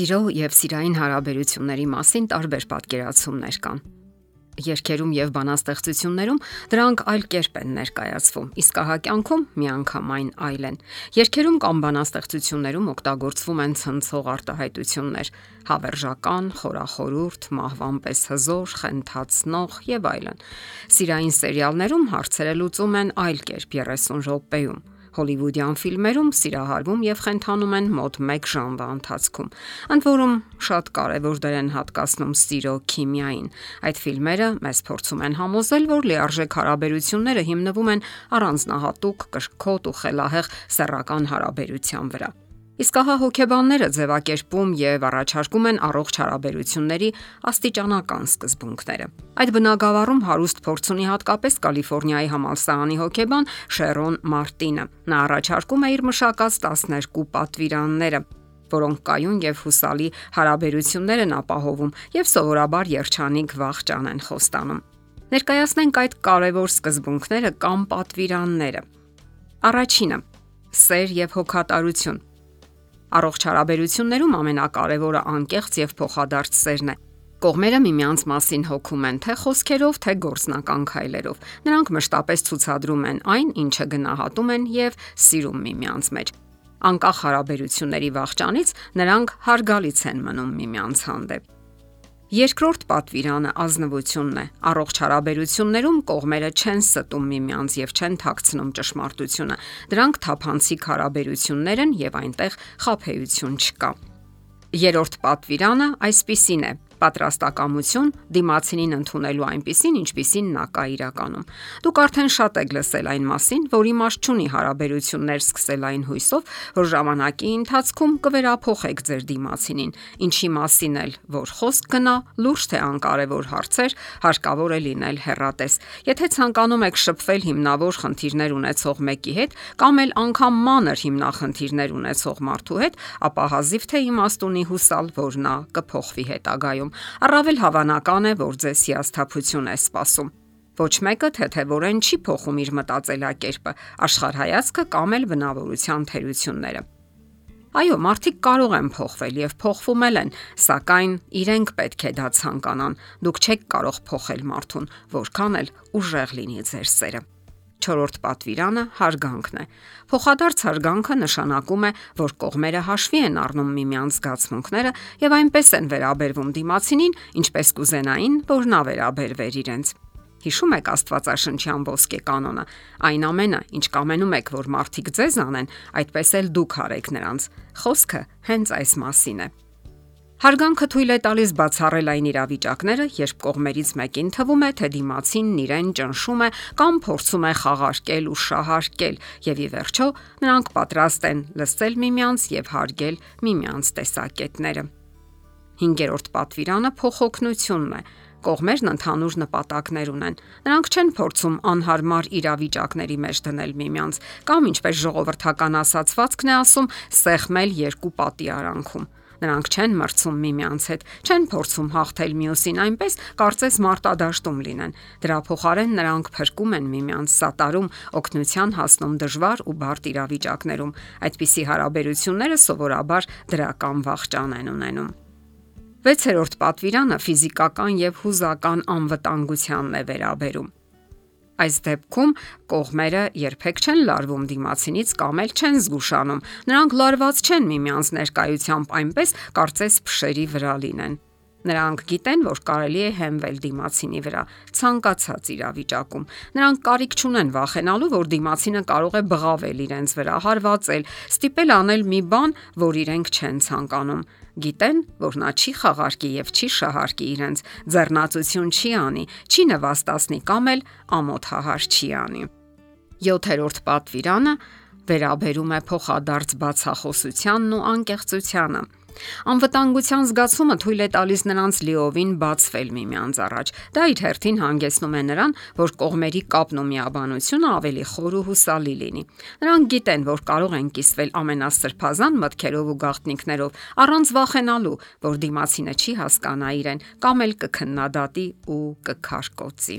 Սիրո եւ սիրային հարաբերությունների մասին տարբեր պատկերացումներ կան։ Երկերում եւ բանաստեղծություններում դրանք այլ կերպ են ներկայացվում, իսկ ահա կյանքում միանգամայն այլ են։ Երկերում կամ բանաստեղծություններում օգտագործվում են ցնցող արտահայտություններ՝ հավերժական, խորախորուրդ, մահվան պես հզոր, խենթացնող եւ այլն։ Սիրային սերիալներում հարցերը լուծում են այլ կերպ 30 րոպեում հոլիվուդյան ֆիլմերում սիրահարվում եւ խենթանում են մոտ 1 ժամվա ընթացքում։ Ընդ որում շատ կարեւոր դեր են հատկացնում սիրո քիմիային։ Այդ ֆիլմերը մեզ փորձում են համոզել, որ լիարժեք հարաբերությունները հիմնվում են առանձնահատուկ, կրկոտ ու խելահեղ սեռական հարաբերության վրա։ Իսկ ահա հոգեբանները ձևակերպում եւ առաջարկում են առողջ հարաբերությունների աստիճանական սկզբունքները։ Այդ բնագավառում հարուստ փորձ ունի հատկապես Կալիֆոռնիայի համալսարանի հոգեբան Շերոն Մարտինը։ Նա առաջարկում է իր մշակած 12 պատվիրանները, որոնք կայուն եւ հուսալի հարաբերություններ են ապահովում եւ սովորաբար երջանիկ վախճան են խոստանում։ Ներկայացնենք այդ կարևոր սկզբունքները կամ պատվիրանները։ Առաջինը՝ սեր եւ հոգատարություն Առողջ հարաբերություններում ամենակարևորը անկեղծ եւ փոխադարձ սերն է։ Կողմերը միմյանց մասին հոգում են թե խոսքերով, թե գործնական քայլերով։ Նրանք մշտապես ցուցադրում են այն, ինչը գնահատում են եւ սիրում միմյանց մեջ։ Անկախ հարաբերությունների վաղճանից նրանք հարգալից են մնում միմյանց հանդեպ։ Երկրորդ պատվիրանը ազնվությունն է։ Առողջ հարաբերություններում կողմերը չեն ստում միմյանց եւ չեն թաքցնում ճշմարտությունը։ Դրանք թափանցիկ հարաբերություններ են եւ այնտեղ խափեություն չկա։ Երորդ պատվիրանը այսպիսին է պատրաստակամություն դիմացինին ընդունելու այնպիսին, ինչպիսին նա կա իրականում։ Դուք արդեն շատ եք լսել այն մասին, որ իմաստ չունի հարաբերություններ սկսել այն հույսով, որ ժամանակի ընթացքում կվերափոխեք ձեր դիմացինին, ինչի մասին էլ որ խոսք գնա, լուրջ թե անկարևոր հարցեր, հարկավոր է լինել հերատես։ Եթե ցանկանում եք շփվել հիմնավոր խնդիրներ ունեցող մեկի հետ, կամ էլ անգամ մանր հիմնախնդիրներ ունեցող մարդու հետ, ապա հազիվ թե իմաստ ունի հուսալ, որ նա կփոխվի հետագայում ընթացքում, առավել հավանական է, որ ձեզ հիասթափություն է սպասում։ Ոչ մեկը թեթևորեն չի փոխում իր մտածելակերպը, աշխարհայացքը կամ էլ բնավորության թերությունները։ Այո, մարդիկ կարող են փոխվել եւ փոխվում են, սակայն իրենք պետք է դա ցանկանան։ Դուք չեք կարող փոխել մարդուն, որքան էլ ուժեղ լինի ձեր սերը։ Չորրորդ պատվիրանը հարգանքն է։ Փոխադարձ հարգանքը նշանակում է, որ կողմերը հաշվի են առնում միմյանց զգացմունքները եւ այնպես են վերաբերվում դիմացինին, ինչպես կուզենային, որ նա վերաբերվեր իրենց։ Հիշում եք Աստվածաշնչյան ոսկե կանոնը. այն ամենը, ինչ կամենում եք, որ մարդիկ ձեզ անեն, այդպես էլ դուք արեք նրանց։ Խոսքը հենց այս մասին է։ Հարգանքը թույլ է տալիս բացառել այն իրավիճակները, երբ կողմերից մեկին թվում է, թե դիմացինն իրեն ճնշում է կամ փորձում է խաղարկել ու շահարկել, եւ ի վերջո նրանք պատրաստ են լսել միմյանց եւ հարգել միմյանց տեսակետները։ 5-րդ պատվիրանը փոխօգնությունն է. Կողմերն ընդհանուր նպատակներ ունեն։ Նրանք չեն փորձում անհարմար իրավիճակների մեջ դնել միմյանց կամ ինչպես ժողովրդական ասացվածքն է ասում, սեղմել երկու պատի արանքում։ Նրանք չեն մրցում միմյանց հետ, չեն փորձում հաղթել մյուսին այնպես, կարծես մարտադաշտում լինեն։ Դրա փոխարեն նրանք փրկում են միմյանց, սատարում, օգնության հասնում դժվար ու բարդ իրավիճակներում։ Այդպիսի հարաբերությունները սովորաբար դրական վախճան են ունենում։ Վեցերորդ պատվիրանը ֆիզիկական եւ հուզական անվտանգությանն է վերաբերում։ Այս դեպքում կողմերը երբեք չեն լարվում դիմացինից կամ էլ չեն զգուշանում։ Նրանք լարված չեն միմյանց ներկայությամբ այնպես, կարծես փշերի վրա լինեն։ Նրանք գիտեն, որ կարելի է հեմվել դիմացինի վրա ցանկացած իրավիճակում։ Նրանք կարիք չունեն վախենալու, որ դիմացինը կարող է բղավել իրենց վրա, հարվածել, ստիպել անել մի բան, որ իրենք չեն ցանկանում գիտեն, որ նա չի խաղարկի եւ չի շահարկի իրենց, ձեռնացություն չի անի, չի նվաստացնի կամ էլ ամոթահար չի անի։ 7-րդ պատվիրանը վերաբերում է փոխադարձ բացախոսությանն ու անկեղծությանը։ Անվտանգության զգացումը թույլ է տալիս նրանց լիովին բացվել միմյանց առաջ։ Դա իր հերթին հանգեցնում է նրան, որ կողմերի կապն ու միաբանությունը ավելի խոր ու հուսալի լինի։ Նրանք գիտեն, որ կարող են կիսվել ամենասրբազան մտքերով ու գաղտնիքներով, առանց վախենալու, որ դիմացինը չի հասկանա իրեն կամ էլ կքննադատի ու կքարկոցի։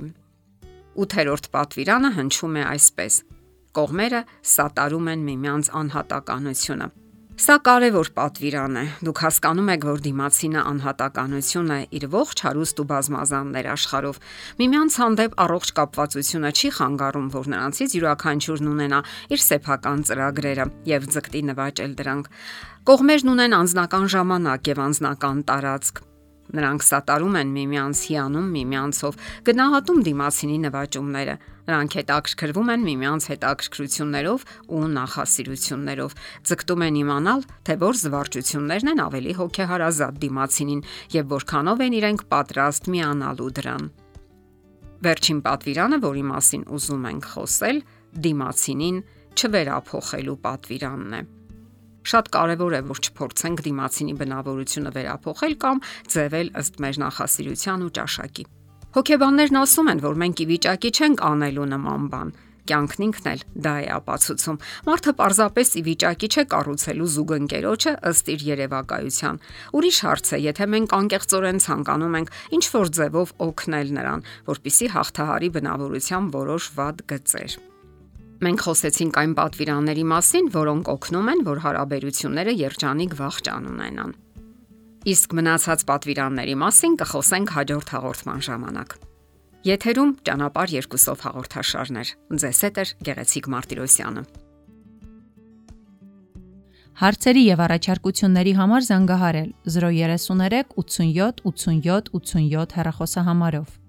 Ութերորդ պատվիրանը հնչում է այսպես. Կողմերը սատարում են միմյանց անհատականությունը։ Սա կարևոր պատվիրան է։ Դուք հասկանում եք, որ դիմացինը անհատականություն է իր ողջ հարուստ ու բազմազան ներաշխարով։ Միմյանց հանդեպ առողջ կապվածությունը չի խանգարում, որ նրանցից յուրաքանչյուրն ունենա իր սեփական ծրագրերը եւ ձգտի նվաճել դրանք։ Կողմերն ունեն անձնական ժամանակ եւ անձնական տարածք Նրանք սատարում են միմյանց հիանում միմյանցով, գնահատում դիմացինի նվաճումները։ Նրանք հետաքրքրվում են միմյանց հետաքրքրություններով ու նախասիրություններով։ Ձգտում են իմանալ, թե որ զվարճություններն են ավելի հոգեհարազատ դիմացինին եւ որքանով են իրենք պատրաստ միանալու դրան։ Վերջին պատվիրանը, որի մասին ուզում ենք խոսել, դիմացինին չվերափոխելու պատվիրանն է։ Շատ կարևոր է, որ չփորձենք դիմացինի բնավորությունը վերափոխել կամ ձևել ըստ մեր նախասիրության ու ճաշակի։ Հոգեբաններն ասում են, որ մենք ի վիճակի չենք անելու նման բան։ Կյանքն ինքն էլ դա է ապացուցում։ Մարդը պարզապես ի վիճակի չէ կառուցելու զուգընկերոջը ըստ իր երևակայության։ Ուրիշ հարց է, եթե մենք անկեղծորեն ցանկանում ենք ինչ որ ձևով օգնել նրան, որpիսի հաղթահարի բնավորության որոշ վատ գծեր։ Մենք խոսեցինք այն պատվիրանների մասին, որոնք օգնում են, որ հարաբերությունները երջանիկ վաղճան ունենան։ Իսկ մնացած պատվիրանների մասին կխոսենք հաջորդ հաղորդման ժամանակ։ Եթերում ճանապար երկուսով հաղորդաշարներ։ Ձեզ հետ է Գեղեցիկ Մարտիրոսյանը։ Հարցերի եւ առաջարկությունների համար զանգահարել 033 87 87 87 հեռախոսահամարով։